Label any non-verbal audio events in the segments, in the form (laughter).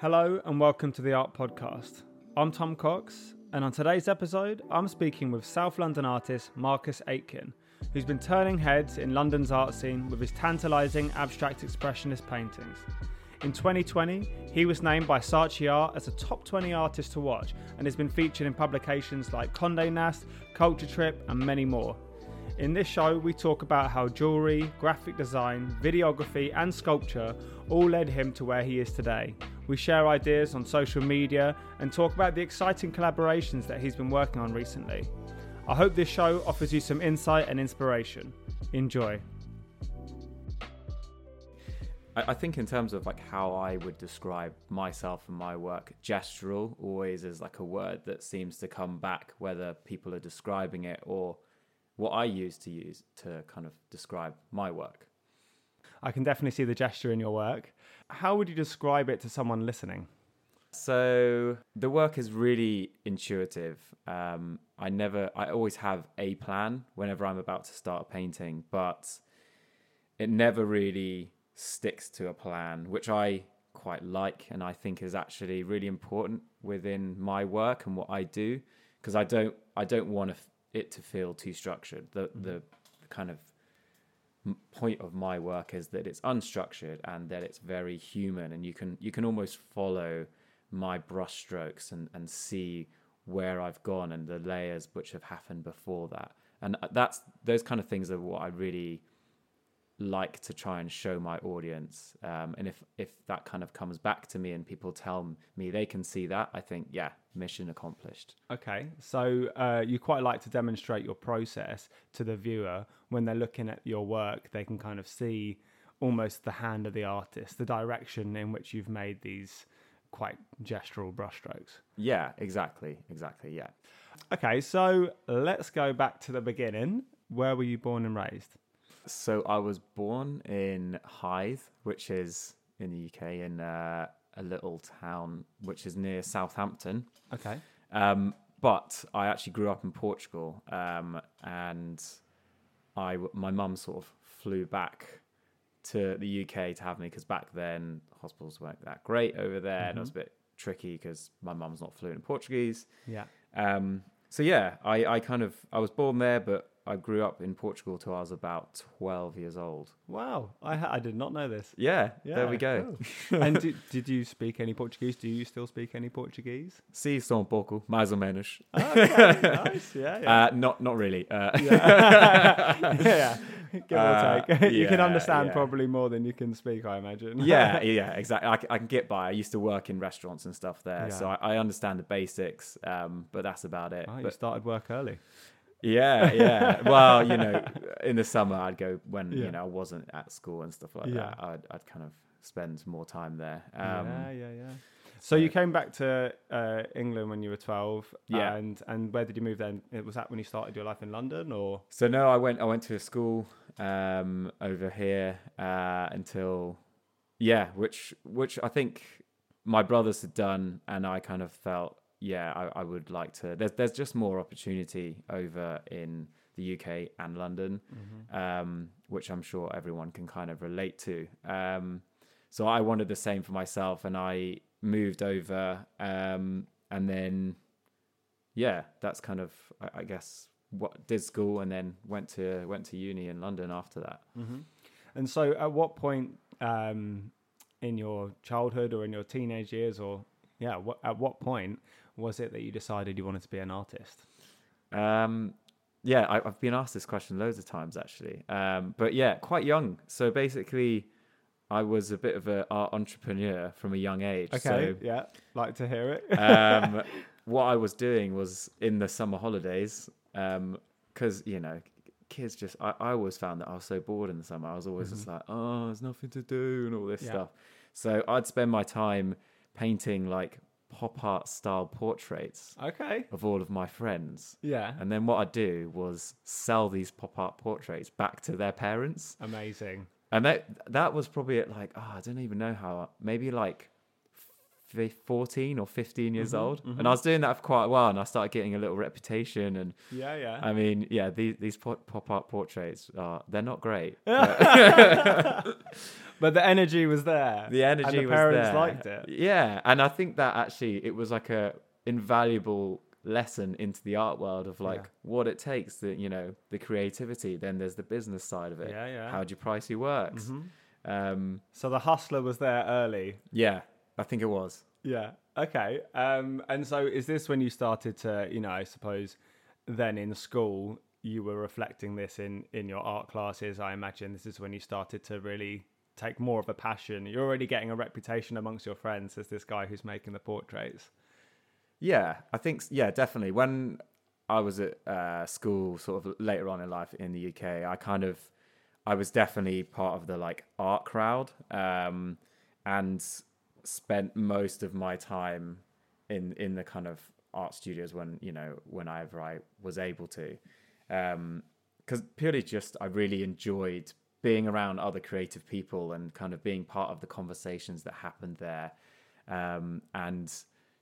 Hello and welcome to the Art Podcast. I'm Tom Cox, and on today's episode, I'm speaking with South London artist Marcus Aitken, who's been turning heads in London's art scene with his tantalising abstract expressionist paintings. In 2020, he was named by Saatchi Art as a top 20 artist to watch and has been featured in publications like Condé Nast, Culture Trip, and many more. In this show, we talk about how jewellery, graphic design, videography, and sculpture all led him to where he is today. We share ideas on social media and talk about the exciting collaborations that he's been working on recently. I hope this show offers you some insight and inspiration. Enjoy. I think in terms of like how I would describe myself and my work, gestural always is like a word that seems to come back whether people are describing it or what I use to use to kind of describe my work. I can definitely see the gesture in your work. How would you describe it to someone listening? So the work is really intuitive. Um, I never, I always have a plan whenever I'm about to start painting, but it never really sticks to a plan, which I quite like and I think is actually really important within my work and what I do because I don't I don't want it to feel too structured. The mm-hmm. the kind of point of my work is that it's unstructured and that it's very human and you can you can almost follow my brushstrokes and and see where I've gone and the layers which have happened before that. And uh, that's those kind of things are what I really like to try and show my audience. Um, and if if that kind of comes back to me and people tell me they can see that, I think yeah, mission accomplished. Okay, so uh, you quite like to demonstrate your process to the viewer when they're looking at your work. They can kind of see almost the hand of the artist, the direction in which you've made these quite gestural brushstrokes. Yeah, exactly, exactly. Yeah. Okay, so let's go back to the beginning. Where were you born and raised? So I was born in Hythe, which is in the UK, in uh, a little town which is near Southampton. Okay. Um, but I actually grew up in Portugal, um, and I my mum sort of flew back to the UK to have me because back then hospitals weren't that great over there, mm-hmm. and it was a bit tricky because my mum's not fluent in Portuguese. Yeah. Um, so yeah, I, I kind of I was born there, but I grew up in Portugal till I was about 12 years old. Wow, I, ha- I did not know this. Yeah, yeah there we go. Cool. (laughs) and did, did you speak any Portuguese? Do you still speak any Portuguese? Só um pouco, mais ou menos. Okay, nice, yeah, (laughs) yeah. Uh, not, not really. Uh, yeah. (laughs) yeah, give or take. Uh, you yeah, can understand yeah. probably more than you can speak, I imagine. yeah, yeah, exactly. I, I, can get by. I used to work in restaurants and stuff there, so I, I, understand the basics, um, but that's about it. Oh, but, you started work early. Yeah, yeah. well, you know, (laughs) in the summer I'd go when yeah. you know I wasn't at school and stuff like yeah. that. I'd, I'd kind of spend more time there. Um, yeah, yeah, yeah. So, so you came back to uh, England when you were twelve. Yeah. And and where did you move then? Was that when you started your life in London, or? So no, I went. I went to a school um, over here uh, until yeah, which which I think my brothers had done, and I kind of felt yeah, I, I would like to. There's there's just more opportunity over in the UK and London, mm-hmm. um, which I'm sure everyone can kind of relate to. Um, so I wanted the same for myself, and I moved over, um, and then yeah, that's kind of I, I, guess what did school, and then went to went to uni in London after that. Mm-hmm. And so, at what point um, in your childhood or in your teenage years, or yeah, what, at what point was it that you decided you wanted to be an artist? Um, yeah, I, have been asked this question loads of times actually. Um, but yeah, quite young. So basically, I was a bit of an art entrepreneur from a young age. Okay, so, yeah, like to hear it. um, (laughs) what I was doing was in the summer holidays, because um, you know, kids just I, I always found that I was so bored in the summer. I was always mm-hmm. just like, oh, there's nothing to do and all this yeah. stuff. So I'd spend my time painting like pop art style portraits okay. of all of my friends. Yeah. And then what i'd do was sell these pop art portraits back to their parents. Amazing. And that that was probably at like oh i don't even know how maybe like 14 or 15 years mm-hmm, old. Mm-hmm. and i was doing that for quite a while and i started getting a little reputation and yeah yeah. I mean yeah these, these pop art portraits are they're not great. but (laughs) (laughs) the energy was there. the energy and the parents liked it. Yeah, and I think that actually it was like a invaluable lesson into the art world of like Yeah. what it takes. The you know the creativity. Then there's the business side of it. Yeah, yeah. How do you price your works? Mhm. Um, So the hustler was there early. yeah, I think it was. Yeah. Okay. Um, and so is this when you started to, you know, I suppose then in school you were reflecting this in in your art classes. I imagine this is when you started to really take more of a passion. You're already getting a reputation amongst your friends as this guy who's making the portraits. Yeah, I think yeah, definitely. When I was at uh, school, sort of later on in life in the UK, I kind of I was definitely part of the like art crowd, um, and spent most of my time in in the kind of art studios when you know whenever I was able to, because purely just I really enjoyed being around other creative people and kind of being part of the conversations that happened there, um, and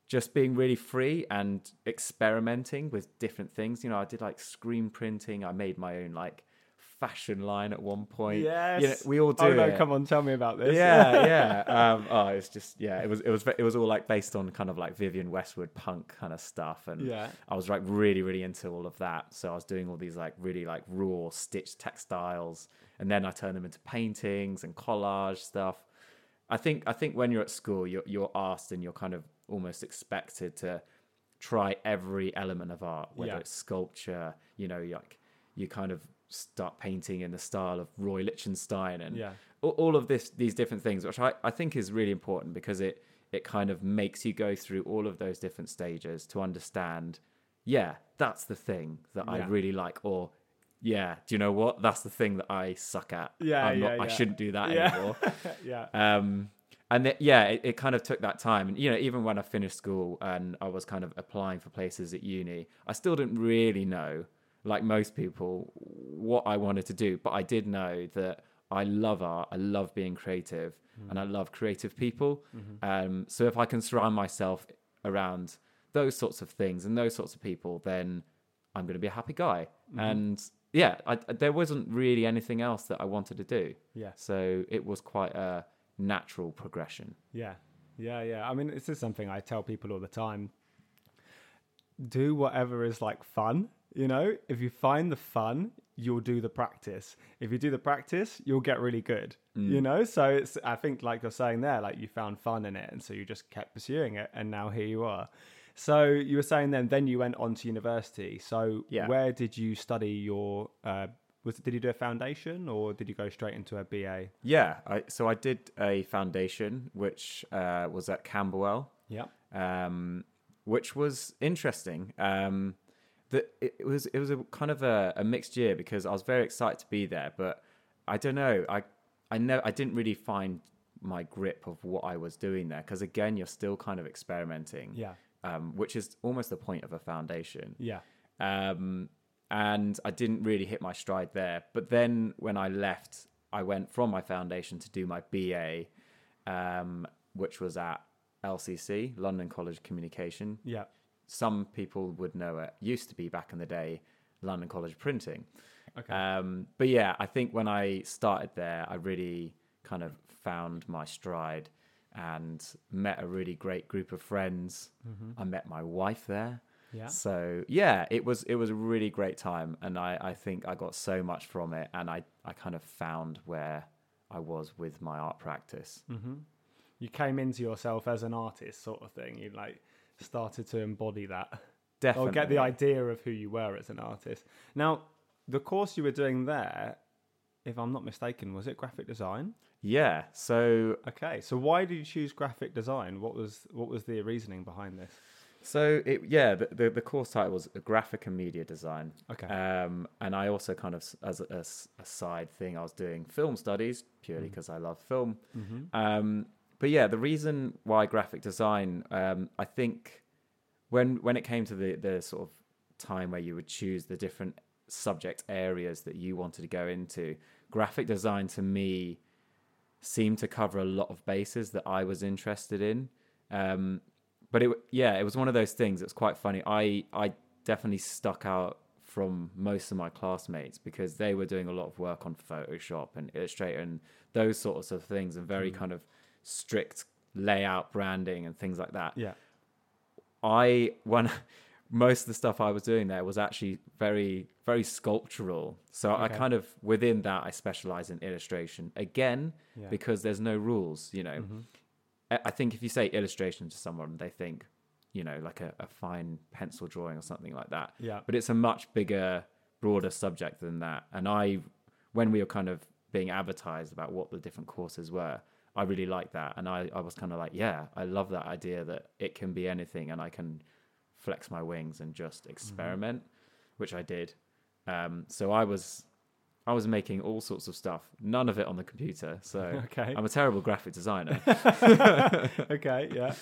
just being really free and experimenting with different things. You know, I did like screen printing. I made my own like fashion line at one point. Yes. you know, we all do. Oh no, it. come on, tell me about this. Yeah, (laughs) yeah. Um, oh, it's just yeah. It was it was it was all like based on kind of like Vivienne Westwood punk kind of stuff, and Yeah. I was like really really into all of that. So I was doing all these like really like raw stitched textiles, and then I turn them into paintings and collage stuff. I think I think when you're at school, you're you're asked and you're kind of almost expected to try every element of art, whether Yeah. it's sculpture, you know, like you kind of start painting in the style of Roy Lichtenstein and Yeah. all, of this these different things, which I, I think is really important because it it kind of makes you go through all of those different stages to understand, yeah, that's the thing that I really like, or yeah, do you know what? That's the thing that I suck at. Yeah, I'm not, yeah, I shouldn't do that (laughs) Yeah. anymore. (laughs) yeah. Um, and th- yeah, it, it kind of took that time. And, you know, even when I finished school and I was kind of applying for places at uni, I still didn't really know, like most people, what I wanted to do. But I did know that I love art, I love being creative, and I love creative people. Um, so if I can surround myself around those sorts of things and those sorts of people, then I'm going to be a happy guy. And yeah, I, there wasn't really anything else that I wanted to do. Yeah. So it was quite a natural progression. Yeah, yeah, yeah. I mean, this is something I tell people all the time. Do whatever is like fun. You know, if you find the fun, you'll do the practice. If you do the practice, you'll get really good. Mm. You know, so it's. I think, like you're saying there, like you found fun in it, and so you just kept pursuing it, and now here you are. So you were saying then, then you went on to university. So Yeah. where did you study your? Uh, was did you do a foundation or did you go straight into a BA? Yeah, I, so I did a foundation which uh, was at Camberwell, Yeah. um, which was interesting. Um, that it, it was it was a kind of a, a mixed year because I was very excited to be there, but I don't know. I I know I didn't really find my grip of what I was doing there because again, you're still kind of experimenting. Yeah. Um, which is almost the point of a foundation. Yeah. um, and I didn't really hit my stride there. But then when I left, I went from my foundation to do my BA, um, which was at LCC, London College of Communication. Yeah. Some people would know it. Used to be back in the day, London College of Printing. Okay. Um, but yeah, I think when I started there, I really kind of found my stride and met a really great group of friends. I met my wife there. Yeah. So yeah, it was it was a really great time, and I I think I got so much from it, and I I kind of found where I was with my art practice. hmm You came into yourself as an artist, sort of thing. You like started to embody that, Definitely. or get the idea of who you were as an artist. Now, the course you were doing there, if I'm not mistaken, was it graphic design? Yeah. So Okay, so why did you choose graphic design? What was what was the reasoning behind this? so it yeah the the, the course title was graphic and media design. Okay. Um, and I also kind of as a, as a side thing, I was doing film studies purely because I love film. hmm Um, but yeah, the reason why graphic design, um, I think, when when it came to the the sort of time where you would choose the different subject areas that you wanted to go into, graphic design to me seemed to cover a lot of bases that I was interested in. Um, but it yeah, it was one of those things. It was quite funny. I I definitely stuck out from most of my classmates because they were doing a lot of work on Photoshop and Illustrator and those sorts of things and very kind of strict layout branding and things like that. Yeah. I when (laughs) most of the stuff I was doing there was actually very very sculptural. So I kind of within that I specialize in illustration again Yeah. because there's no rules. You know, Mhm. I I think if you say illustration to someone, they think you know like a, a fine pencil drawing or something like that. Yeah. But it's a much bigger, broader subject than that. And I, when we were kind of being advertised about what the different courses were, I really liked that. And I, I was kind of like, yeah, I love that idea that it can be anything and I can flex my wings and just experiment, which I did. Um, so I was, I was making all sorts of stuff, none of it on the computer. So (laughs) Okay. I'm a terrible graphic designer. (laughs) okay. Yeah.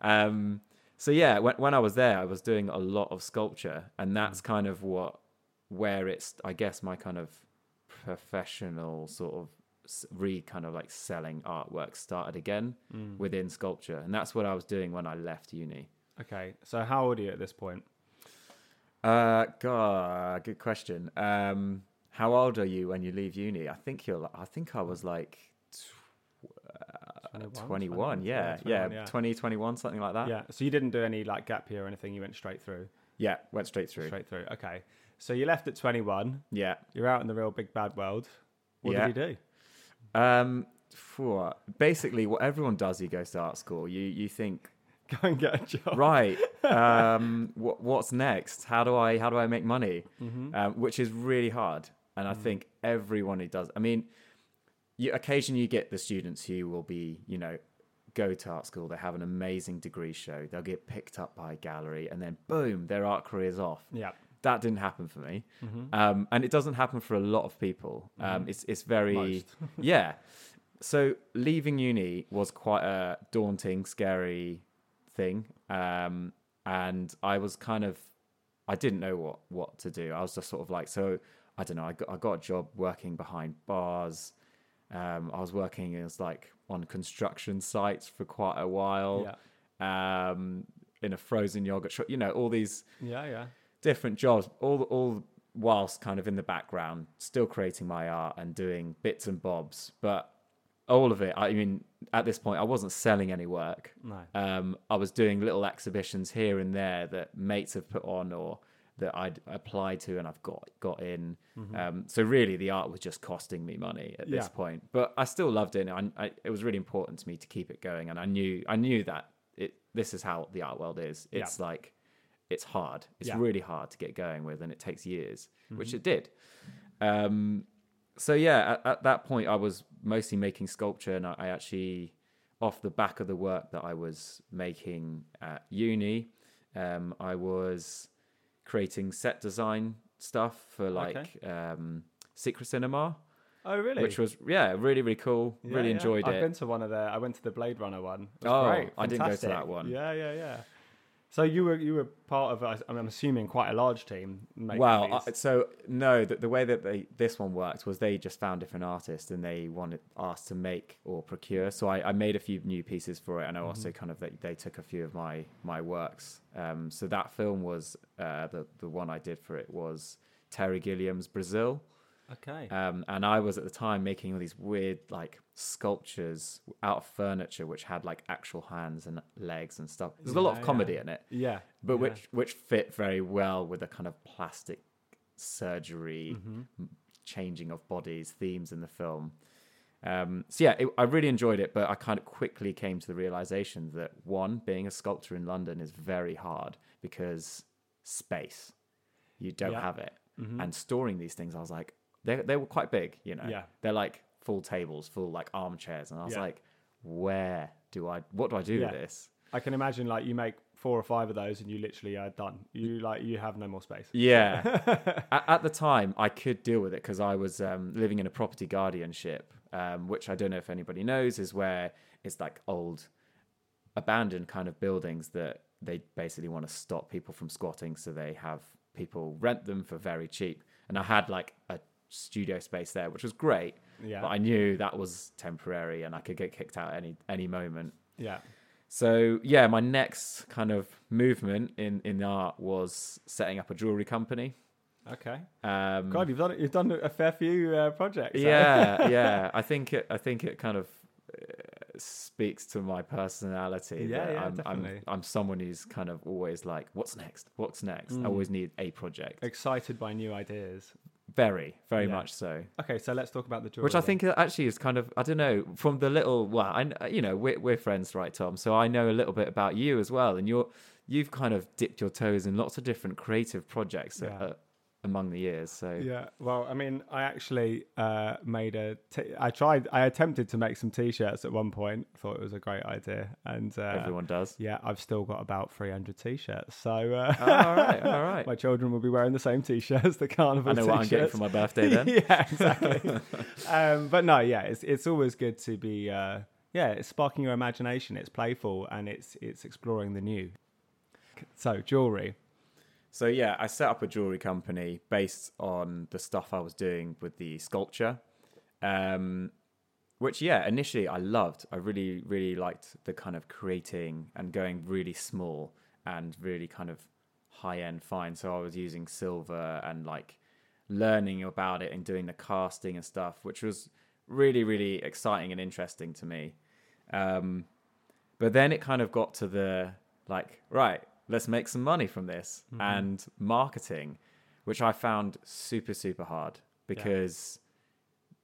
Um, so yeah, when, when I was there, I was doing a lot of sculpture, and that's kind of what where it's I guess my kind of professional sort of re kind of like selling artwork started again Mm. within sculpture, and that's what I was doing when I left uni. Okay. So how old are you at this point? Uh, God, good question. Um, how old are you when you leave uni? I think you're. I think I was like tw- uh, 21, 21, yeah, 21, yeah, yeah. 20, 21, something like that. Yeah. So you didn't do any like gap year or anything. You went straight through. yeah, went straight through. Straight through. Okay. So you left at 21. Yeah, You're out in the real big bad world. What Yeah. did you do? Um, for basically what everyone does, you go to art school. You you think (laughs) Go and get a job. right? (laughs) um, what what's next? How do I how do I make money? Mm-hmm. Um, which is really hard, and I think everyone who does. I mean, you occasionally you get the students who will be you know go to art school. They have an amazing degree show. They'll get picked up by a gallery, and then boom, their art career's off. Yeah. That didn't happen for me, Mm-hmm. um, and it doesn't happen for a lot of people. Um, it's it's very (laughs) yeah. So leaving uni was quite a daunting, scary thing, um, and I was kind of I didn't know what what to do. I was just sort of like so I don't know. I got I got a job working behind bars. Um, I was working as like on construction sites for quite a while. Yeah. Um, in a frozen yogurt shop, you know, all these Yeah. Yeah. different jobs, all all whilst kind of in the background, still creating my art and doing bits and bobs. But all of it, I mean, at this point, I wasn't selling any work. No. Um, I was doing little exhibitions here and there that mates have put on or that I'd applied to and I've got got in. Um, so really, the art was just costing me money at this Yeah. point. But I still loved it. And I, I, it was really important to me to keep it going. And I knew I knew that it this is how the art world is. Yeah. It's like it's hard. It's Yeah. really hard to get going with, and it takes years, which Mm-hmm. it did. Um, so yeah, at, at that point, I was mostly making sculpture, and I, I actually, off the back of the work that I was making at uni, um, I was creating set design stuff for like um, Secret Cinema, Oh, really? which was yeah, really really cool. Yeah, really yeah. enjoyed I've it. been to one of the. I went to the Blade Runner one. Oh, great. I didn't go to that one. Yeah, yeah, yeah. So you were you were part of. I- I'm assuming quite a large team. Well, so no, the, the way that they this one worked was they just found different artists and they wanted us to make or procure. So I, I made a few new pieces for it, and I also kind of they, they took a few of my my works. Um, so that film was uh, the the one I did for it was Terry Gilliam's Brazil. Okay. Um, and I was at the time making all these weird like sculptures out of furniture, which had like actual hands and legs and stuff. There's a lot of comedy yeah. in it yeah, but yeah. which which fit very well with the kind of plastic surgery Mm-hmm. changing of bodies themes in the film um, so yeah it, i really enjoyed it but i kind of quickly came to the realization that one being a sculptor in london is very hard because space you don't Yeah. have it Mhm. and storing these things i was like they, they were quite big you know Yeah. they're like full tables full like armchairs and i was Yeah. like where do i what do i do Yeah. with this I can imagine like you make four or five of those and you literally are done. You like you have no more space. Yeah. (laughs) at, at the time, I could deal with it because I was um, living in a property guardianship, um, which I don't know if anybody knows, is where it's like old, abandoned kind of buildings that they basically want to stop people from squatting. So they have people rent them for very cheap. And I had like a studio space there, which was great. Yeah. But I knew that was temporary and I could get kicked out any any moment. Yeah. So yeah, my next kind of movement in in art was setting up a jewelry company. Okay. Um, God, you've done you've done a fair few uh, projects. eh? yeah, (laughs) yeah. I think it. I think it kind of uh, speaks to my personality. Yeah, that yeah, I'm, definitely. I'm, I'm someone who's kind of always like, "What's next? What's next?" Mm. I always need a project. Excited by new ideas. Very, very Yeah. much so. Okay, so let's talk about the jewelry. Which I think actually is kind of I don't know from the little well I you know we're we're friends right Tom so I know a little bit about you as well and you're you've kind of dipped your toes in lots of different creative projects Yeah. uh, among the years so Yeah, well, I mean, I actually uh, made a. T- I tried. I attempted to make some t-shirts at one point. Thought it was a great idea, and uh, everyone does. Yeah, I've still got about 300 t-shirts. So uh, Oh, all right, all (laughs) right. my children will be wearing the same t-shirts, (laughs) the carnival I know t-shirts. what I'm getting for my birthday then. (laughs) yeah, exactly. um, but no, yeah, it's it's always good to be. Uh, yeah, it's sparking your imagination. It's playful and it's it's exploring the new. So jewelry. So yeah, I set up a jewelry company based on the stuff I was doing with the sculpture, um, which yeah, initially I loved. I really, really liked the kind of creating and going really small and really kind of high end fine. So I was using silver and like learning about it and doing the casting and stuff, which was really, really exciting and interesting to me. Um, but then it kind of got to the like, right, let's make some money from this mm-hmm. and marketing, which I found super, super hard because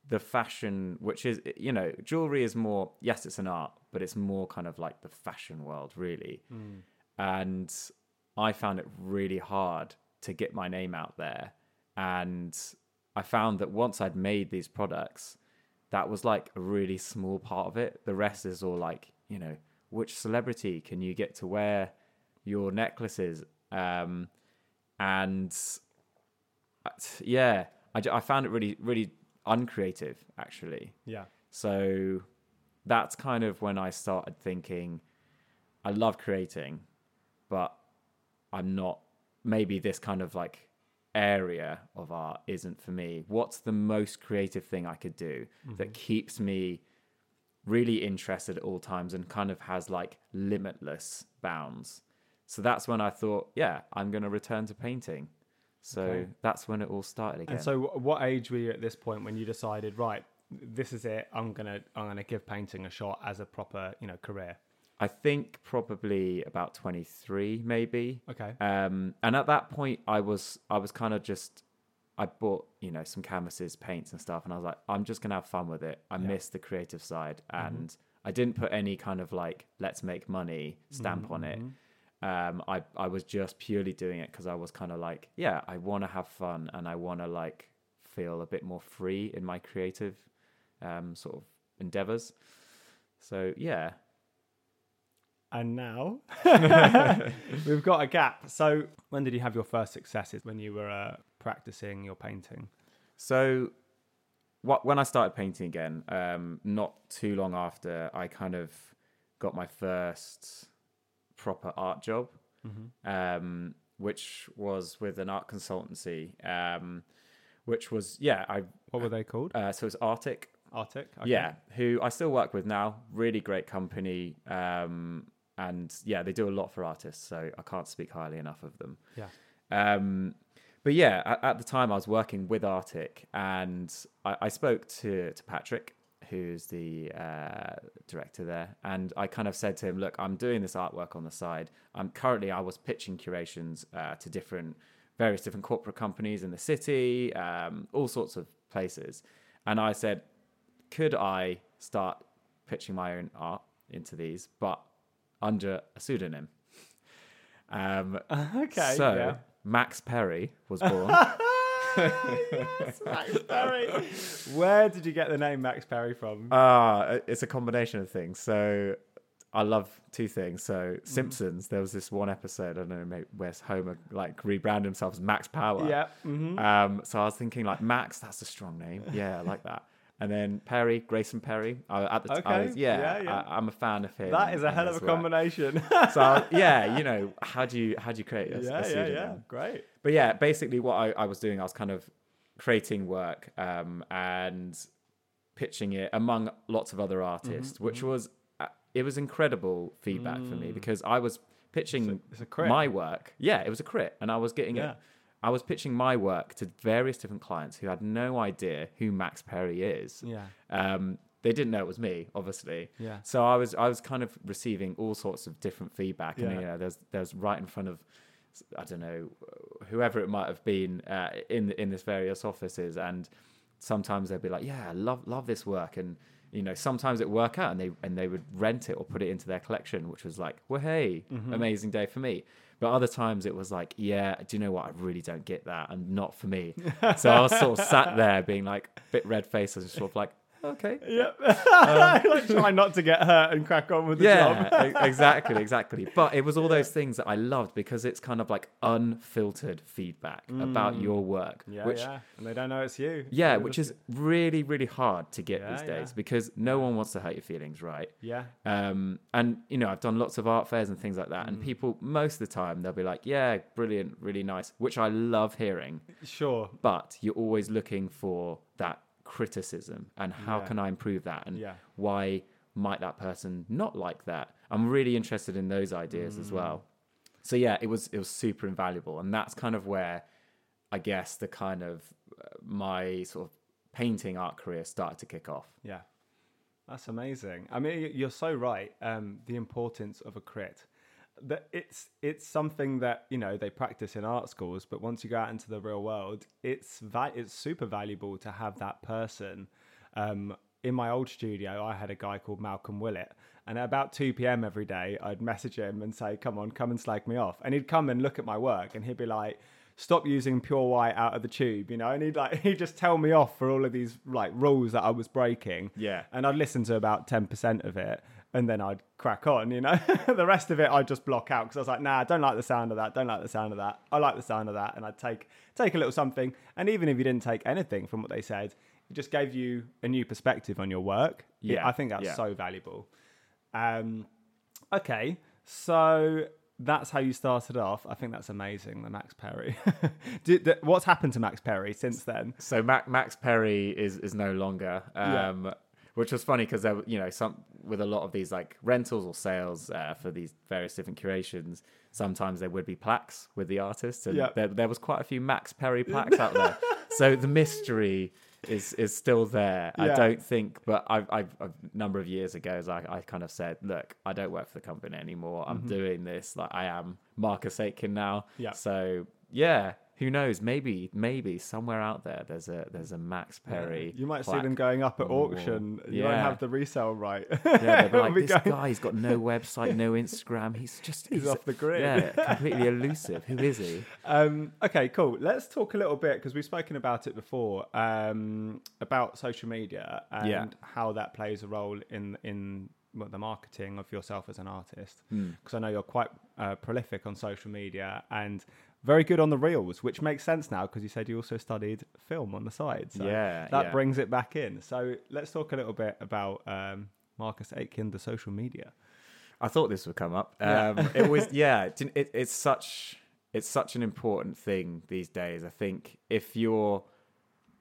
the fashion, which is, you know, jewelry is more, yes, it's an art, but it's more kind of like the fashion world, really. Mm. And I found it really hard to get my name out there. And I found that once I'd made these products, that was like a really small part of it. The rest is all like, you know, which celebrity can you get to wear your necklaces? Um, and uh, yeah, I, I found it really, really uncreative, actually. Yeah. So that's kind of when I started thinking, I love creating, but I'm not, maybe this kind of like area of art isn't for me. What's the most creative thing I could do that keeps me really interested at all times and kind of has like limitless bounds? So that's when I thought, yeah, I'm going to return to painting. So Okay. that's when it all started again. And so, what age were you at this point when you decided, right, this is it? I'm gonna I'm gonna give painting a shot as a proper you know career. I think probably about 23, maybe. Okay. Um, and at that point, I was I was kind of just I bought you know some canvases, paints, and stuff, and I was like, I'm just gonna have fun with it. I Yeah. missed the creative side, mm-hmm. and I didn't put any kind of like let's make money stamp mm-hmm. on it. Mm-hmm. Um, I I was just purely doing it because I was kind of like, yeah, I want to have fun and I want to like feel a bit more free in my creative um, sort of endeavors. So yeah, And now (laughs) we've got a gap. So, when did you have your first successes when you were uh, practicing your painting? So, what when I started painting again, um, not too long after, I kind of got my first proper art job, um, which was with an art consultancy, um, which was yeah, I What were they called? uh, so it's ARTIQ, ARTIQ. Okay. yeah, who I still work with now. Really great company, um, and yeah, they do a lot for artists, so I can't speak highly enough of them. Yeah. Um, but yeah, at, at the time I was working with ARTIQ, and I, I spoke to to Patrick, who's the uh, director there, and I kind of said to him, "Look, I'm doing this artwork on the side. I'm currently I was pitching curations uh, to different various different corporate companies in the city, um, all sorts of places, and I said, could I start pitching my own art into these, but under a pseudonym?" Um, (laughs) Okay. so yeah. Max Perry was born. (laughs) yes, Max Perry. (laughs) Where did you get the name Max Perry from? Ah, it's a combination of things. So I love two things. So Mm-hmm. Simpsons, there was this one episode, I don't know, maybe where Homer like rebranded himself as Max Power. yeah. hmm Um, so I was thinking like Max, that's a strong name. Yeah, I like that. And then Perry, Grayson Perry. I, at the t- I Okay, was, yeah, yeah, yeah. I, I'm a fan of him. That is a hell of a work. combination. (laughs) So (laughs) yeah, you know, how do you how do you create a, a yeah, yeah, pseudonym? yeah. Great. but yeah, basically what I, I was doing, I was kind of creating work um, and pitching it among lots of other artists, Mm-hmm, which was uh, it was incredible feedback for me because I was pitching Mm. It's a crit. my work. Yeah, it was a crit, and I was getting Yeah. it. I was pitching my work to various different clients who had no idea who Max Perry is. Yeah. Um, they didn't know it was me, obviously. Yeah. So I was I was kind of receiving all sorts of different feedback, and Yeah. you know, there's there's right in front of I don't know whoever it might have been uh, in in this various offices, and sometimes they'd be like, "Yeah, love love this work," and you know, sometimes it would work out, and they and they would rent it or put it into their collection, which was like, "Well, hey, Mm-hmm. amazing day for me." But other times it was like, "Yeah, do you know what? I really don't get that, and not for me." (laughs) so I was sort of sat there being like a bit red faced, and sort of like, "Okay." Yep. (laughs) like try not to get hurt and crack on with the yeah, job. exactly, exactly. But it was all those things that I loved because it's kind of like unfiltered feedback about your work, Mm. Yeah, which yeah. And they don't know it's you. yeah, They which just- is really, really hard to get Yeah, these days yeah. because no one wants to hurt your feelings, right? Yeah. Um, and you know, I've done lots of art fairs and things like Mm. that, and people most of the time they'll be like, "Yeah, brilliant, really nice," which I love hearing. Sure. But you're always looking for that criticism and how Yeah. can I improve that and Yeah. why might that person not like that? I'm really interested in those ideas Mm. as well. So yeah, it was it was super invaluable, and that's kind of where I guess the kind of uh, my sort of painting art career started to kick off. Yeah. That's amazing. I mean, you're so right. Um, the importance of a crit. That it's it's something that you know they practice in art schools, but once you go out into the real world, it's va- it's super valuable to have that person. Um, in my old studio, I had a guy called Malcolm Willett, and at about two p.m. every day, I'd message him and say, "Come on, come and slag me off," and he'd come and look at my work, and he'd be like. Stop using pure white out of the tube, you know, and he'd like (laughs) he'd just tell me off for all of these like rules that I was breaking Yeah. and I'd listen to about 10% of it and then I'd crack on, you know. (laughs) the rest of it I'd just block out because I was like, nah, I don't like the sound of that, don't like the sound of that. I like the sound of that. And I'd take take a little something. And even if you didn't take anything from what they said, it just gave you a new perspective on your work. Yeah, I think that's yeah. so valuable. Um, okay, so that's how you started off. I think that's amazing, the Max Perry. (laughs) Did, the, what's happened to Max Perry since then? So Mac, Max Perry is is no longer, Yeah. Which was funny because there, were, you know, some with a lot of these like rentals or sales uh, for these various different curations. Sometimes there would be plaques with the artists, and Yeah. there, there was quite a few Max Perry plaques out there. So the mystery is is still there. I don't think, but I've, I've a number of years ago, as I, I kind of said, look, I don't work for the company anymore. I'm doing this like I am Marcus Aitken now. Mm-hmm. Yeah. So yeah, who knows? Maybe maybe somewhere out there there's a there's a Max Perry. You might see them going up at on the wall. auction. You won't have the resale right. Yeah, (laughs) like this going- guy. He's got no website, no (laughs) Instagram. He's just He's off the grid. Yeah, (laughs) completely elusive. Who is he? Um, okay, cool. Let's talk a little bit because we've spoken about it before um, about social media and Yeah. how that plays a role in in the marketing of yourself as an artist. Hmm. Because I know you're quite uh, prolific on social media and very good on the reels, which makes sense now because you said you also studied film on the side. So Yeah, that yeah. brings it back in. So let's talk a little bit about um, Marcus Aitken, the social media. I thought this would come up. Yeah. Um, it (laughs) was yeah. It, it, it's such it's such an important thing these days. I think if you're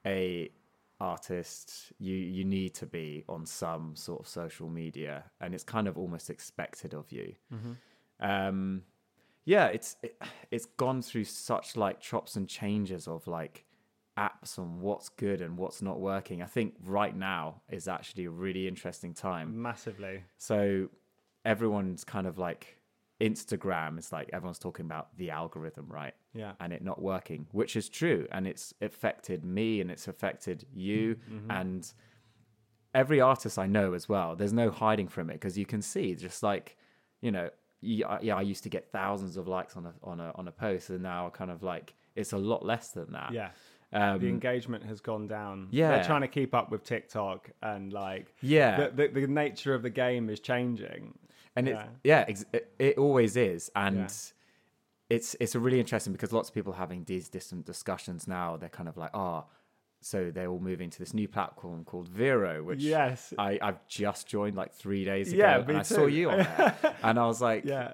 a artist, you you need to be on some sort of social media, and it's kind of almost expected of you. Um, yeah, it's it, it's gone through such like chops and changes of like apps on what's good and what's not working. I think right now is actually a really interesting time. Massively. So everyone's kind of like Instagram. It's like everyone's talking about the algorithm, right? Yeah. And it not working, which is true, and it's affected me and it's affected you mm-hmm. and every artist I know as well. There's no hiding from it because you can see just like you know. Yeah, yeah, I used to get thousands of likes on a on a on a post, and now kind of like it's a lot less than that. Yeah. um, the engagement has gone down. yeah. they're trying to keep up with TikTok, and like, yeah. the, the, the nature of the game is changing. and Yeah. it's yeah ex- it, it always is and Yeah. it's it's a really interesting because lots of people are having these distant discussions now they're kind of like oh so they're all moving to this new platform called Vero, which Yes. I, I've just joined like three days ago, Yeah, and me I saw you on there, (laughs) and I was like, Yeah,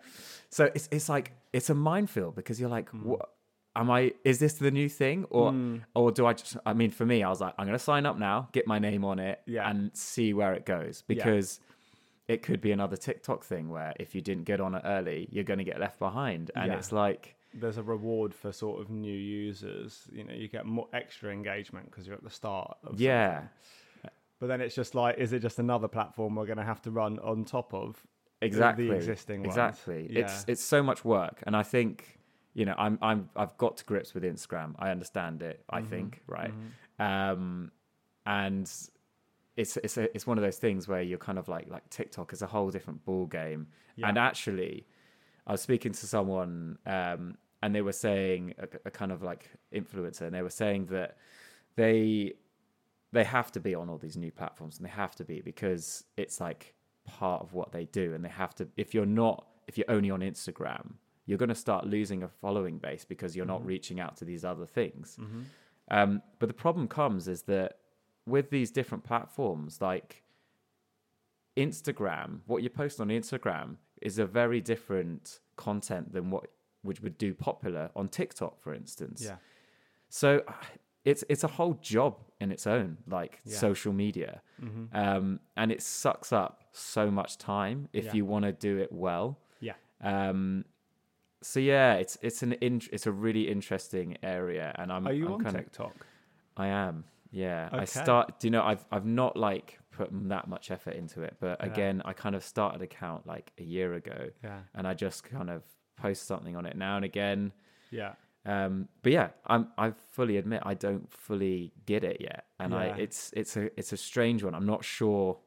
so it's it's like it's a minefield because you're like, Hmm. what am I? Is this the new thing, or or do I just? I mean, for me, I was like, I'm going to sign up now, get my name on it, Yeah. and see where it goes because it could be another TikTok thing where if you didn't get on it early, you're going to get left behind, and Yeah. it's like. There's a reward for sort of new users. You know, you get more extra engagement because you're at the start. Of Yeah. something. But then it's just like, is it just another platform we're going to have to run on top of exactly the existing ones? exactly Yeah. it's it's so much work and i think you know i'm i'm i've got to grips with instagram i understand it i Mhm, think right mhm. um and it's it's a, it's one of those things where you're kind of like like tiktok is a whole different ball game Yeah. and actually i was speaking to someone um and they were saying a, a kind of like influencer and they were saying that they they have to be on all these new platforms and they have to be because it's like part of what they do and they have to if you're not if you're only on instagram you're going to start losing a following base because you're not Mhm. reaching out to these other things Mhm. um, but the problem comes is that with these different platforms like instagram what you post on instagram is a very different content than what which would do popular on tiktok for instance Yeah. so (sighs) it's it's a whole job in its own, like Yeah. social media, Mhm. um, and it sucks up so much time if Yeah. you want to do it well. Yeah. Um, so yeah, it's it's an in, it's a really interesting area, and I'm Are you I'm on kinda, TikTok? I am. Yeah, I Okay. start. Do you know? I've I've not like put that much effort into it, but Yeah. again, I kind of started account like a year ago, Yeah. and I just kind of post something on it now and again. Yeah. Um, but yeah, I'm I fully admit I don't fully get it yet, and I it's it's a it's a strange one. I'm not sure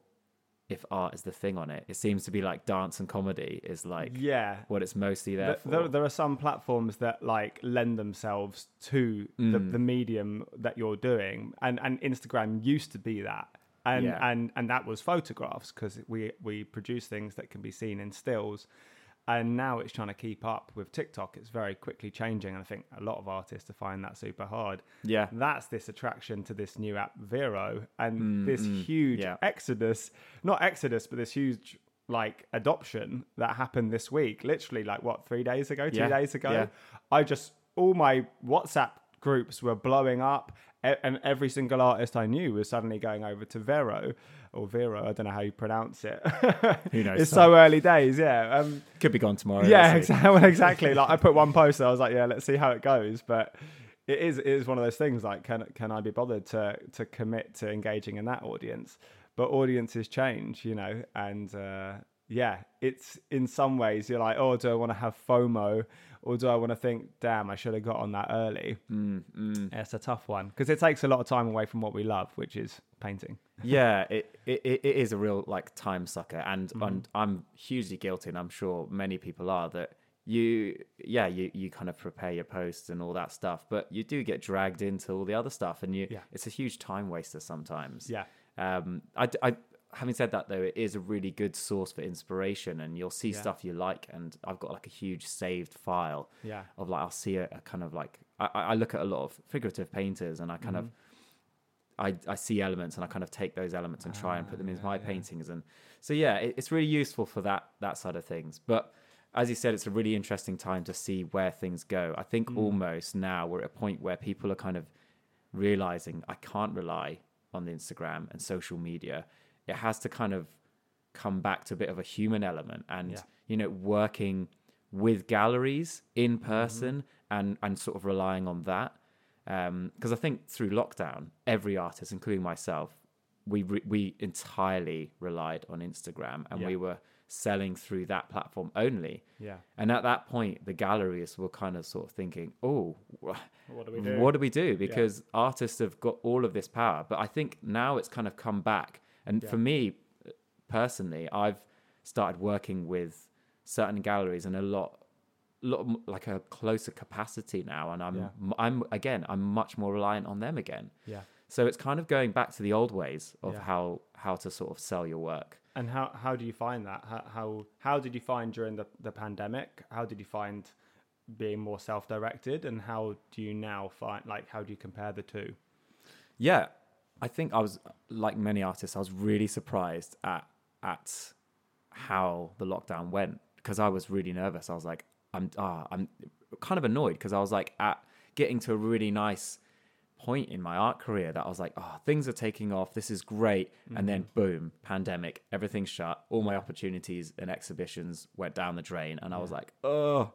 if art is the thing on it. It seems to be like dance and comedy is like yeah. what it's mostly there There, for. there, there are some platforms that like lend themselves to the, Mm. the medium that you're doing, and and Instagram used to be that, and Yeah. and and that was photographs because we we produce things that can be seen in stills, and now it's trying to keep up with TikTok. It's very quickly changing, and I think a lot of artists are finding that super hard. yeah, That's this attraction to this new app Vero, and Mm, this mm, huge yeah. exodus, not exodus, but this huge like adoption that happened this week. Literally, like what three days ago, two Yeah, days ago. yeah. I just all my WhatsApp groups were blowing up, and every single artist I knew was suddenly going over to Vero or Vero. I don't know how you pronounce it. (laughs) Who knows? it's so early days, yeah. Um, could be gone tomorrow. yeah, exactly. Exactly. Like I put one (laughs) post, I was like, yeah, let's see how it goes. But it is it is one of those things. Like, can can I be bothered to to commit to engaging in that audience? But audiences change, you know, and uh, yeah, it's in some ways you're like, oh, do I want to have FOMO, or do I want to think, damn, I should have got on that early? Mm, mm. Yeah, it's a tough one because it takes a lot of time away from what we love, which is painting. (laughs) yeah, it, it it is a real like time sucker, and Mhm. and I'm hugely guilty, and I'm sure many people are that you yeah you you kind of prepare your posts and all that stuff, but you do get dragged into all the other stuff, and you Yeah. it's a huge time waster sometimes. Yeah, Um, I, I having said that though, it is a really good source for inspiration, and you'll see Yeah. stuff you like, and I've got like a huge saved file yeah, of like I'll see a, a kind of like I, I look at a lot of figurative painters and I kind Mm-hmm. of I I see elements and I kind of take those elements and try and put them into Ah, my yeah. paintings and so yeah it, it's really useful for that that side of things but as you said it's a really interesting time to see where things go I think Mm. almost now we're at a point where people are kind of realizing I can't rely on the Instagram and social media it has to kind of come back to a bit of a human element and Yeah. you know working with galleries in Mm-hmm. person and and sort of relying on that because I think through lockdown every artist including myself we re- we entirely relied on Instagram and Yeah. we were selling through that platform only yeah. and at that point the galleries were kind of sort of thinking oh wh- (laughs) What do we do? what do we do? Because artists have got all of this power. But I think now it's kind of come back. And Yeah. for me personally, I've started working with certain galleries and a lot, lot like a closer capacity now. And I'm, Yeah. I'm again, I'm much more reliant on them again. yeah. So it's kind of going back to the old ways of Yeah. how how to sort of sell your work. And how how do you find that? How how, how did you find during the, the pandemic? How did you find being more self directed? And how do you now find like how do you compare the two? Yeah, I think I was like many artists. I was really surprised at at how the lockdown went because I was really nervous. I was like, I'm ah, I'm kind of annoyed because I was like at getting to a really nice point in my art career that I was like, oh, things are taking off. This is great. And then boom, pandemic, everything's shut. All my opportunities and exhibitions went down the drain, and I was like, oh.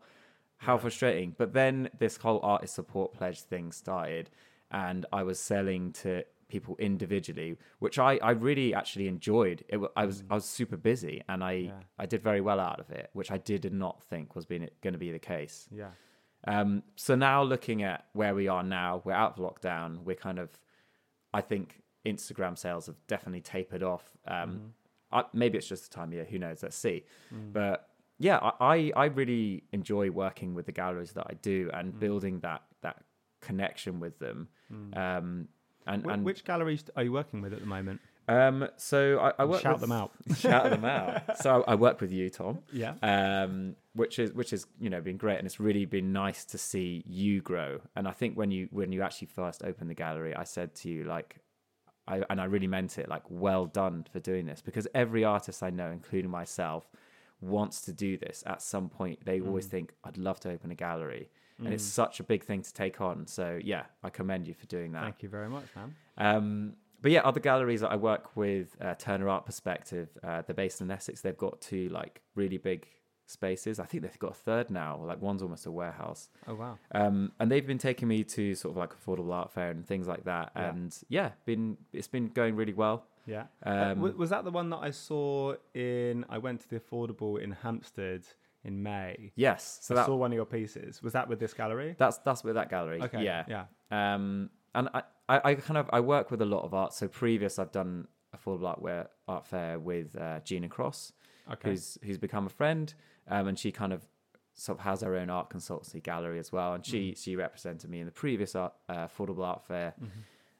how frustrating. But then this whole artist support pledge thing started, and I was selling to people individually, which I, I really actually enjoyed. It, I was I was super busy, and I Mm. Yeah. I did very well out of it, which I did not think was being going to be the case. Yeah. Um, so now looking at where we are now, we're out of lockdown. We're kind of, I think Instagram sales have definitely tapered off. Um, I, maybe it's just the time of year. Who knows? Let's see. But yeah, I, I I really enjoy working with the galleries that I do and building that that connection with them. Um, and Wh- and which galleries are you working with at the moment? um, so I, I work Shout with, them out. (laughs) shout them out. So I work with you, Tom Yeah. um, which is which has you know been great, and it's really been nice to see you grow. And I think when you when you actually first opened the gallery, I said to you like, I and I really meant it, like, well done for doing this, because every artist I know, including myself, wants to do this at some point. They always think, I'd love to open a gallery, and it's such a big thing to take on. So yeah, I commend you for doing that. Thank you very much, man. Um, but yeah, other galleries that I work with, uh, Turner Art Perspective, uh, they're based in Essex. They've got two like really big spaces. I think they've got a third now. Like one's almost a warehouse. Oh wow. Um, and they've been taking me to sort of like affordable art fair and things like that. Yeah. And yeah, been it's been going really well. Yeah. Um, Uh, was that the one that I saw in? I went to the affordable in Hampstead in May. Yes, so I that saw one of your pieces. Was that with this gallery? that's that's with that gallery. Okay. Yeah. Yeah. Um, and I, I, I kind of I work with a lot of art. So previous, I've done affordable art, where, art fair with uh, Gina Cross. Okay. who's who's become a friend, um, and she kind of sort of has her own art consultancy gallery as well, and she she represented me in the previous art, uh, affordable art fair.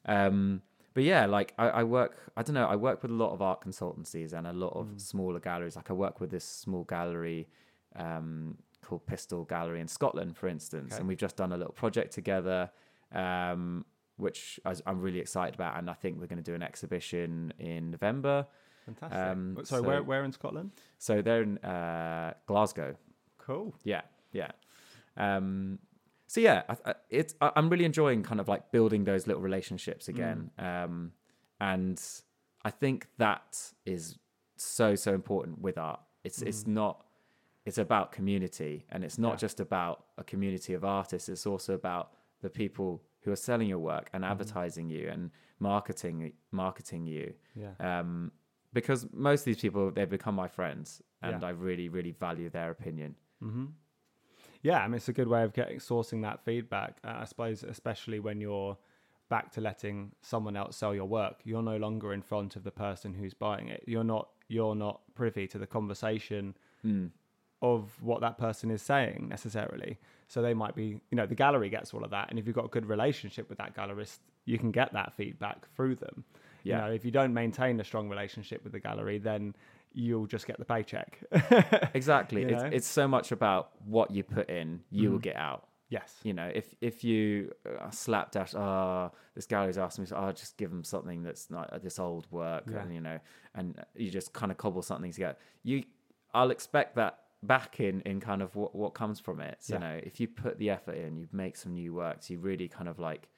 Um, but yeah, like I, I work, I don't know, I work with a lot of art consultancies and a lot of smaller galleries. Like I work with this small gallery um, called Pistol Gallery in Scotland, for instance, Okay. and we've just done a little project together. Um, which I I'm really excited about, and I think we're going to do an exhibition in November. Fantastic. um, so, so- where where in Scotland? So they're in uh, Glasgow. Cool. Yeah, yeah. Um, so yeah, I, I, it's I, I'm really enjoying kind of like building those little relationships again, um, and I think that is so so important with art. It's it's not it's about community, and it's not Yeah. just about a community of artists. It's also about the people who are selling your work and advertising you and marketing marketing you Yeah. um, because most of these people they've become my friends and Yeah. I really really value their opinion. Mm-hmm. Yeah, I mean, it's a good way of getting sourcing that feedback. Uh, I suppose, especially when you're back to letting someone else sell your work, you're no longer in front of the person who's buying it. You're not. You're not privy to the conversation Mm. Of what that person is saying necessarily. So they might be, you know, the gallery gets all of that, and if you've got a good relationship with that gallerist, you can get that feedback through them. Yeah. You know, if you don't maintain a strong relationship with the gallery, then you'll just get the paycheck. (laughs) Exactly. You it's know? it's so much about what you put in, you will Mhm. get out. yes. You know, if if you uh, slapdash, ah, this gallery's asking me, so I'll just give them something that's not uh, this old work, Yeah. and you know, and you just kind of cobble something together. You, I'll expect that back in in kind of what what comes from it. So Yeah. you know, if you put the effort in, you make some new works, you really kind of like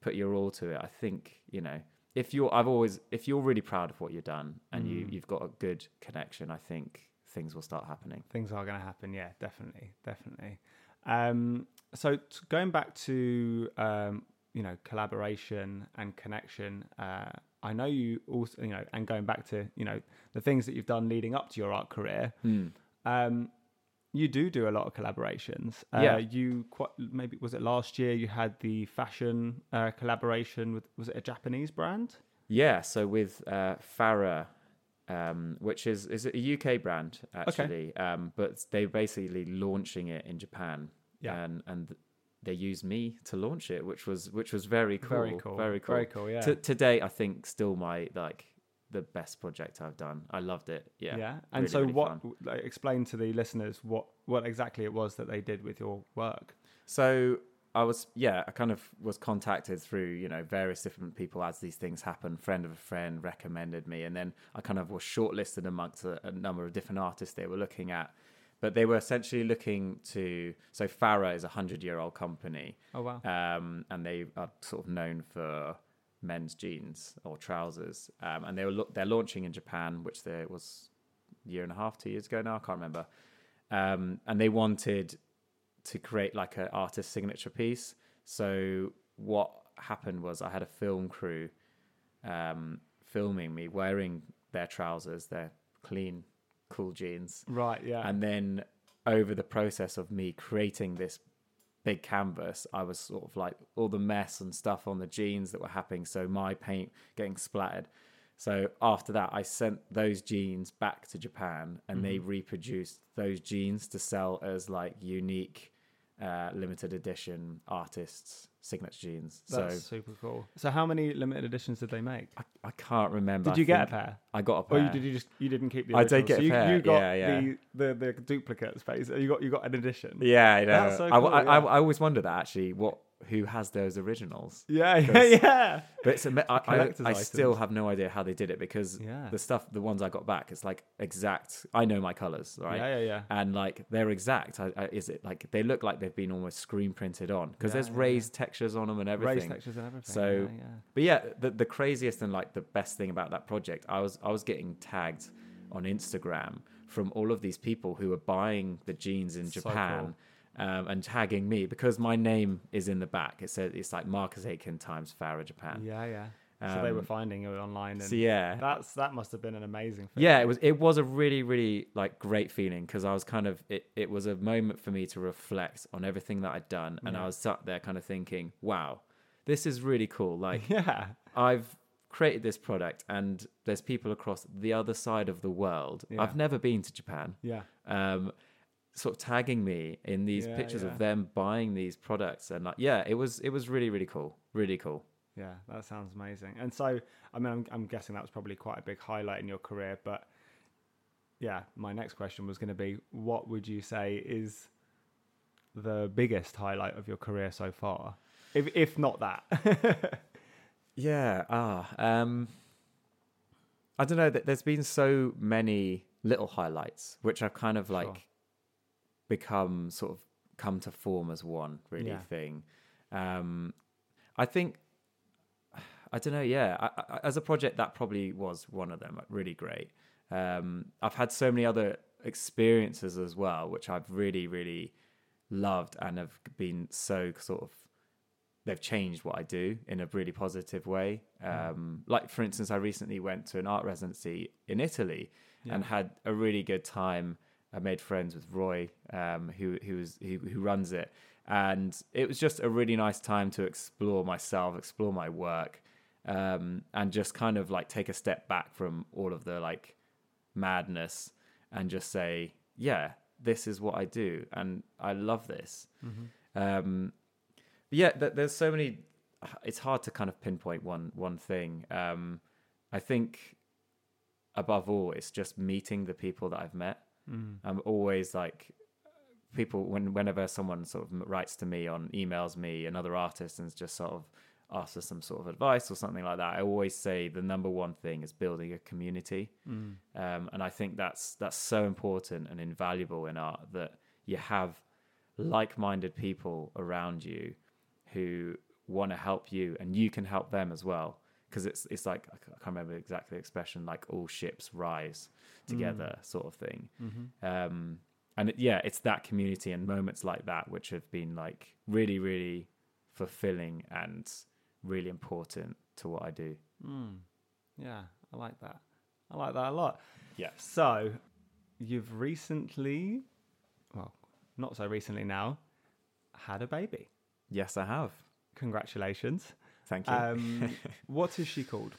put your all to it. I think you know. If you're, I've always, if you're really proud of what you've done and you, Mm. you've got a good connection, I think things will start happening. things are going to happen. Yeah, definitely, definitely. Um, so t- going back to um, you know collaboration and connection, uh, I know you also you know, and going back to you know the things that you've done leading up to your art career. Hmm. Um, you do do a lot of collaborations. Uh, Yeah. You quite maybe was it last year you had the fashion uh, collaboration with was it a Japanese brand? Yeah, so with uh, Farah, um, which is is a UK brand actually, um, but they're basically launching it in Japan. Yeah. and and they used me to launch it, which was which was very cool, Very cool. very cool. Very cool. Yeah. To, today, I think still my like the best project I've done. I loved it. Yeah, yeah. And really, so, really what? fun. Like, explain to the listeners what what exactly it was that they did with your work. So I was, yeah, I kind of was contacted through, you know, various different people as these things happen. Friend of a friend recommended me, and then I kind of was shortlisted amongst a, a number of different artists they were looking at. But they were essentially looking to. So Farah is a hundred-year-old company, Oh wow. um, and they are sort of known for men's jeans or trousers. Um, and they were lo- they're launching in Japan, which there was a year and a half, two years ago now. I can't remember. Um, and they wanted to create like an artist signature piece. So what happened was I had a film crew um, filming me wearing their trousers, their clean, cool jeans, Right. Yeah. and then over the process of me creating this big canvas, I was sort of like all the mess and stuff on the jeans that were happening. So my paint getting splattered. So after that, I sent those jeans back to Japan, and they mm-hmm. reproduced those jeans to sell as like unique, uh, limited edition artists' signature jeans. That's so super cool. So how many limited editions did they make? I, I can't remember. Did I you get a pair? I got a Or pair. you, did you just you didn't keep the? I did original? get so a you, pair, You got yeah, yeah. the the the duplicate space. You got you got an edition. Yeah, I know. That's so I, cool, I, I, yeah. I always wonder that actually. What who has those originals? Yeah, (laughs) yeah, yeah. But it's ama- I, I, I still have no idea how they did it because Yeah. the stuff, the ones I got back, it's like exact. I know my colors, right? Yeah, yeah, yeah. And like they're exact. I, I, is it like they look like they've been almost screen printed on because Yeah, there's yeah, raised textures on them and everything. Raised textures and everything. So-. But yeah, the the craziest and like the best thing about that project, I was I was getting tagged on Instagram from all of these people who were buying the jeans in So Japan. Um, and tagging me because my name is in the back. It said it's like Marcus Aitken times Farah Japan. Yeah, yeah. So they were Um, finding you online, and So yeah, that's that must have been an amazing. Thing. yeah, it was it was a really really like great feeling because I was kind of it it was a moment for me to reflect on everything that I'd done, and Yeah. I was sat there kind of thinking, wow, this is really cool. Like (laughs) yeah, I've created this product, and there's people across the other side of the world. Yeah. I've never been to Japan. yeah. Um, sort of tagging me in these Yeah, pictures yeah. of them buying these products, and like yeah, it was it was really really cool, really cool. Yeah, that sounds amazing. And so, I mean, I'm, I'm guessing that was probably quite a big highlight in your career. But yeah, my next question was going to be, what would you say is the biggest highlight of your career so far, if if not that? (laughs) Yeah. Ah. Um. I don't know. that There's been so many little highlights, which I've kind of like Sure. Become sort of come to form as one really Yeah. thing. Um, I think. I don't know. Yeah, I, I, as a project, that probably was one of them. Really great. Um, I've had so many other experiences as well, which I've really, really loved and have been so sort of they've changed what I do in a really positive way. Um, like for instance, I recently went to an art residency in Italy and had a really good time. I made friends with Roy, um, who who was who, who runs it, and it was just a really nice time to explore myself, explore my work, um, and just kind of like take a step back from all of the like madness and just say, yeah, this is what I do, and I love this. Um, but yeah, th- there's so many. It's hard to kind of pinpoint one one thing. Um, I think above all, it's just meeting the people that I've met. Mm. I'm always like people when whenever someone sort of writes to me on emails me another artist and just sort of asks for some sort of advice or something like that. I always say the number one thing is building a community. Mm. Um, and I think that's that's so important and invaluable in art that you have like-minded people around you who want to help you and you can help them as well because it's it's like I can't remember exactly the expression like all ships rise together sort of thing Mm-hmm. um and it, yeah it's that community and moments like that which have been like really really fulfilling and really important to what I do Mm. Yeah, I like that. I like that a lot. yeah So, you've recently, well, not so recently now, had a baby. yes I have Congratulations. Thank you Um, (laughs) what is she called?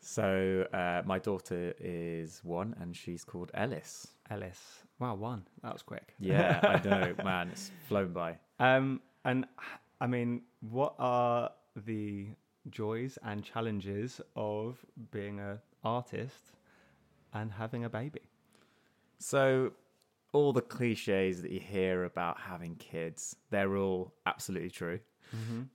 So uh, my daughter is one, and she's called Ellis. Ellis. Wow, one. That was quick. Yeah, I (laughs) know, man. It's flown by. Um, and I mean, what are the joys and challenges of being an artist and having a baby? So all the cliches that you hear about having kids, they're all absolutely true.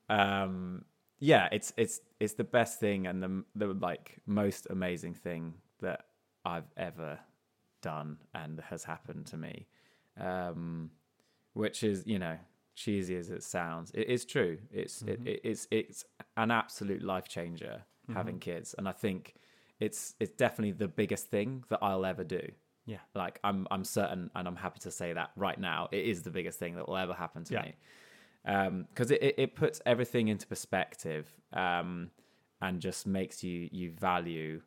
Um, yeah, it's it's it's the best thing and the the like most amazing thing that I've ever done and has happened to me. Um, which is you know cheesy as it sounds, it is true. It's it, it, it's it's an absolute life changer having kids, and I think it's it's definitely the biggest thing that I'll ever do. Yeah. Like I'm I'm certain and I'm happy to say that right now. It is the biggest thing that will ever happen to Yeah. me. Um, because it, it, it puts everything into perspective um, and just makes you you value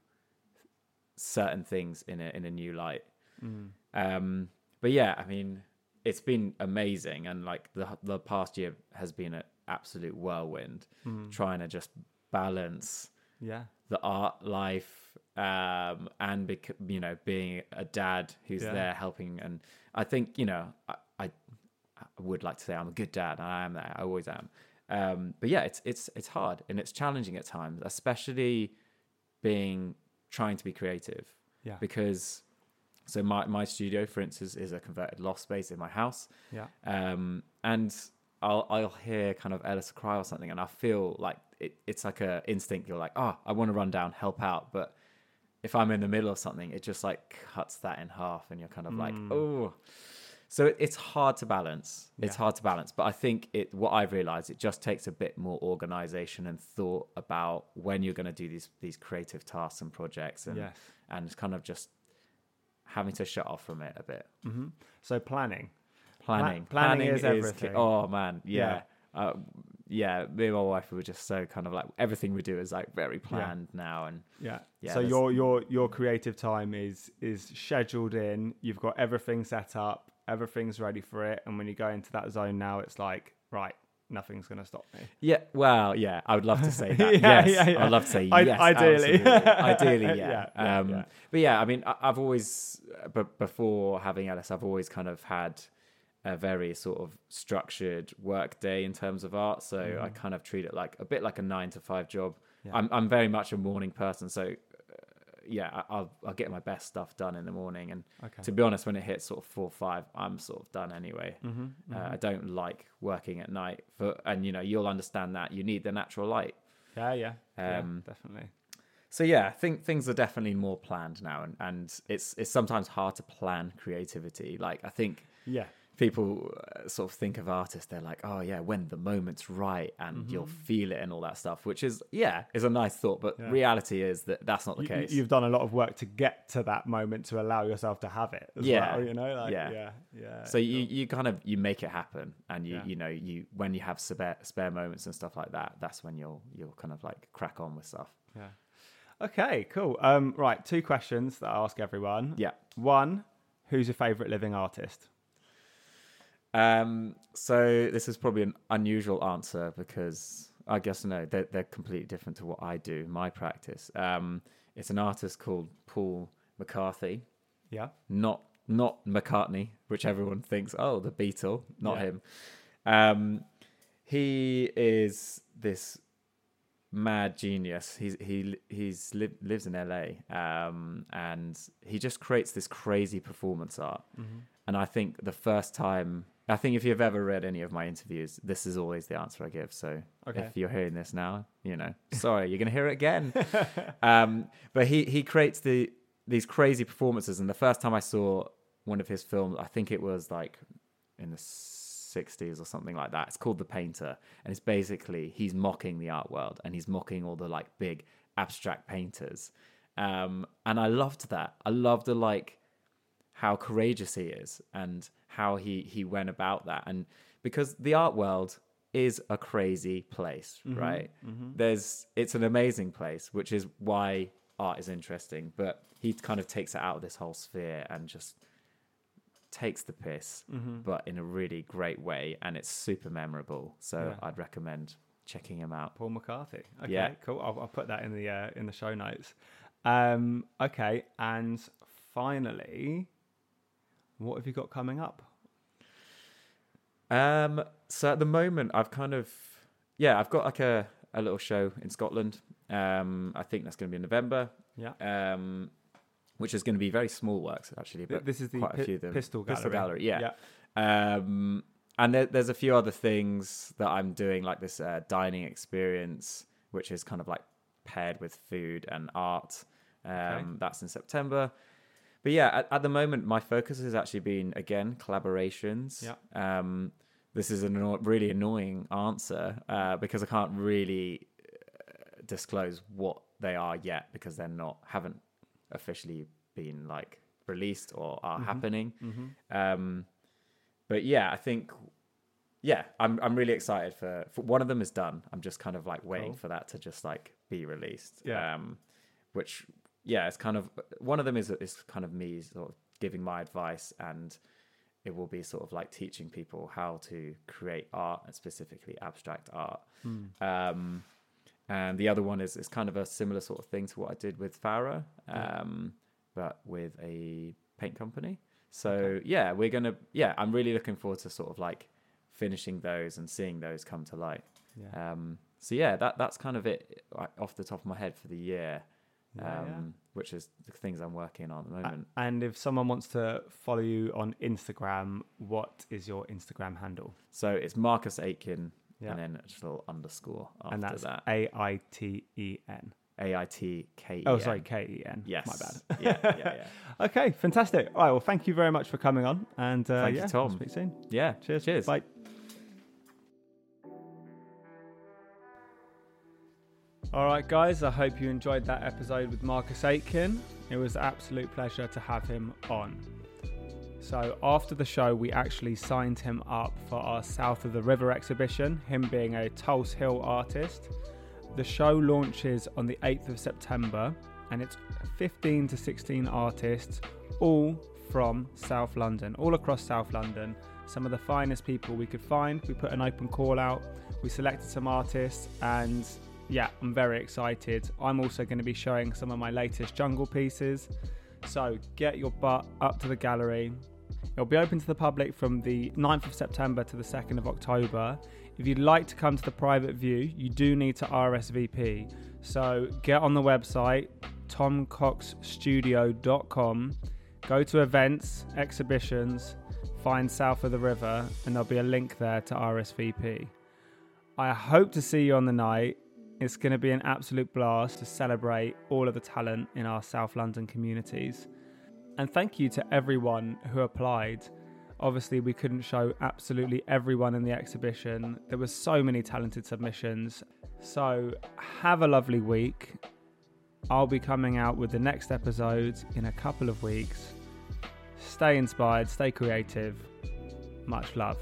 certain things in a in a new light. Mm. Um, but yeah, I mean, it's been amazing, and like the the past year has been an absolute whirlwind, Mm. trying to just balance Yeah. the art life um, and bec- you know being a dad who's Yeah. there helping. And I think you know would like to say I'm a good dad, and I am that. I always am. Um, but yeah, it's it's it's hard and it's challenging at times, especially being trying to be creative Yeah. because so my, my studio for instance is a converted loft space in my house Yeah. um, and I'll I'll hear kind of Ellis cry or something and I feel like it, it's like a instinct you're like oh I want to run down help out but if I'm in the middle of something it just like cuts that in half and you're kind of like Mm. oh so it, it's hard to balance it's Yeah. hard to balance but I think it what I've realized it just takes a bit more organization and thought about when you're going to do these these creative tasks and projects and Yes. and it's kind of just having to shut off from it a bit. hmm So planning. Planning, planning is ki- everything. oh man, Yeah. yeah, uh, yeah. Me and my wife we were just so kind of like everything we do is like very planned now, and Yeah. Yeah, so your your your creative time is is scheduled in. You've got everything set up. Everything's ready for it. And when you go into that zone now, it's like right, nothing's going to stop me. yeah. Well, yeah, I would love to say (laughs) that. Yeah, yes, yeah, yeah. I'd love to say I- yes. ideally. (laughs) ideally, yeah. Um, yeah. But yeah, I mean, I, I've always, uh, but before having Alice, I've always kind of had a very sort of structured work day in terms of art. So I kind of treat it like a bit like a nine to five job. I'm I'm very much a morning person, so. Uh, yeah, I'll I'll get my best stuff done in the morning, and Okay. to be honest, when it hits sort of four or five, I'm sort of done anyway. hmm Uh, I don't like working at night, for, and you know you'll understand that you need the natural light. Yeah, yeah, yeah, Um, definitely. So yeah, I think things are definitely more planned now, and, and it's it's sometimes hard to plan creativity. Like I think Yeah, people uh, sort of think of artists, they're like, oh yeah, when the moment's right and you'll feel it and all that stuff, which is yeah, is a nice thought, but Yeah. reality is that that's not the you, case. you've done a lot of work to get to that moment to allow yourself to have it. As Yeah. well, you know, like yeah, Yeah. yeah. yeah so you, you kind of you make it happen and you Yeah. you know you when you have spare spare moments and stuff like that that's when you'll you'll kind of like crack on with stuff yeah. Okay, cool. Um, right, two questions that I ask everyone. yeah One, who's your favorite living artist? Um so this is probably an unusual answer because i guess no they're, they're completely different to what i do my practice um it's an artist called paul mccarthy Yeah. not not mccartney which everyone thinks oh the beatle not Yeah. him um he is this mad genius he's he he's li- lives in la um and he just creates this crazy performance art Mm-hmm. and i think the first time i think if you've ever read any of my interviews this is always the answer i give. So Okay. if you're hearing this now you know sorry you're gonna hear it again. (laughs) Um but he he creates the these crazy performances. And the first time i saw one of his films i think it was like in the 60s or something like that. It's called the painter. And it's basically he's mocking the art world and he's mocking all the like big abstract painters. Um and i loved that. I loved the like how courageous he is and how he he went about that and because the art world is a crazy place right there's it's an amazing place which is why art is interesting but he kind of takes it out of this whole sphere and just takes the piss Mm-hmm. but in a really great way and it's super memorable so Yeah. i'd recommend checking him out Paul McCarthy. Okay, Yeah. cool. I'll, I'll put that in the uh, in the show notes. Um, okay, and finally, what have you got coming up? Um, so at the moment, I've kind of, yeah, I've got like a, a little show in Scotland. Um, I think that's going to be in November. Yeah. Um, which is going to be very small works actually, but this is the quite a few of them. Pistol Gallery. Pistol Gallery, yeah. yeah. Um, and there, there's a few other things that I'm doing, like this uh, dining experience, which is kind of like paired with food and art. Um, Okay. That's in September. But yeah, at, at the moment, my focus has actually been again collaborations. Yeah. Um, this is a anno- really annoying answer uh, because I can't really uh, disclose what they are yet because they're not haven't officially been like released or are Mhm. happening. Mm-hmm. Um, but yeah, I think yeah, I'm I'm really excited for, for one of them is done. I'm just kind of like waiting for that to just like be released. Yeah. Um, which yeah, it's kind of one of them is is kind of me sort of giving my advice and it will be sort of like teaching people how to create art and specifically abstract art. Hmm. Um, and the other one is is kind of a similar sort of thing to what I did with Farah, um, but with a paint company. So yeah, we're gonna yeah, I'm really looking forward to sort of like finishing those and seeing those come to light. Yeah. Um, so yeah, that that's kind of it off the top of my head for the year, um, Yeah, yeah. which is the things I'm working on at the moment. And if someone wants to follow you on Instagram, what is your Instagram handle? So it's Marcus Aitken Yeah. and then just a little underscore after and that's that. A I T E N. A I T K E. Oh, sorry, K E N. Yes. My bad. yeah, yeah, yeah. (laughs) Okay, fantastic. All right, well, thank you very much for coming on. And uh, Thank you, yeah, Tom. We'll speak soon. Yeah. Cheers. Cheers. Bye. All right, guys, I hope you enjoyed that episode with Marcus Aitken. It was an absolute pleasure to have him on. So, after the show, we actually signed him up for our South of the River exhibition, him being a Tulse Hill artist. The show launches on the 8th of September, and it's 15 to 16 artists, all from South London, all across South London. Some of the finest people we could find. We put an open call out, we selected some artists, and yeah, I'm very excited. I'm also going to be showing some of my latest jungle pieces. So get your butt up to the gallery. It'll be open to the public from the 9th of September to the 2nd of October. If you'd like to come to the private view, you do need to RSVP. So get on the website, tomcoxstudio.com, go to events, exhibitions, find South of the River, and there'll be a link there to RSVP. I hope to see you on the night. It's going to be an absolute blast to celebrate all of the talent in our South London communities. And thank you to everyone who applied. Obviously, we couldn't show absolutely everyone in the exhibition. There were so many talented submissions. So, have a lovely week. I'll be coming out with the next episode in a couple of weeks. Stay inspired, stay creative. Much love.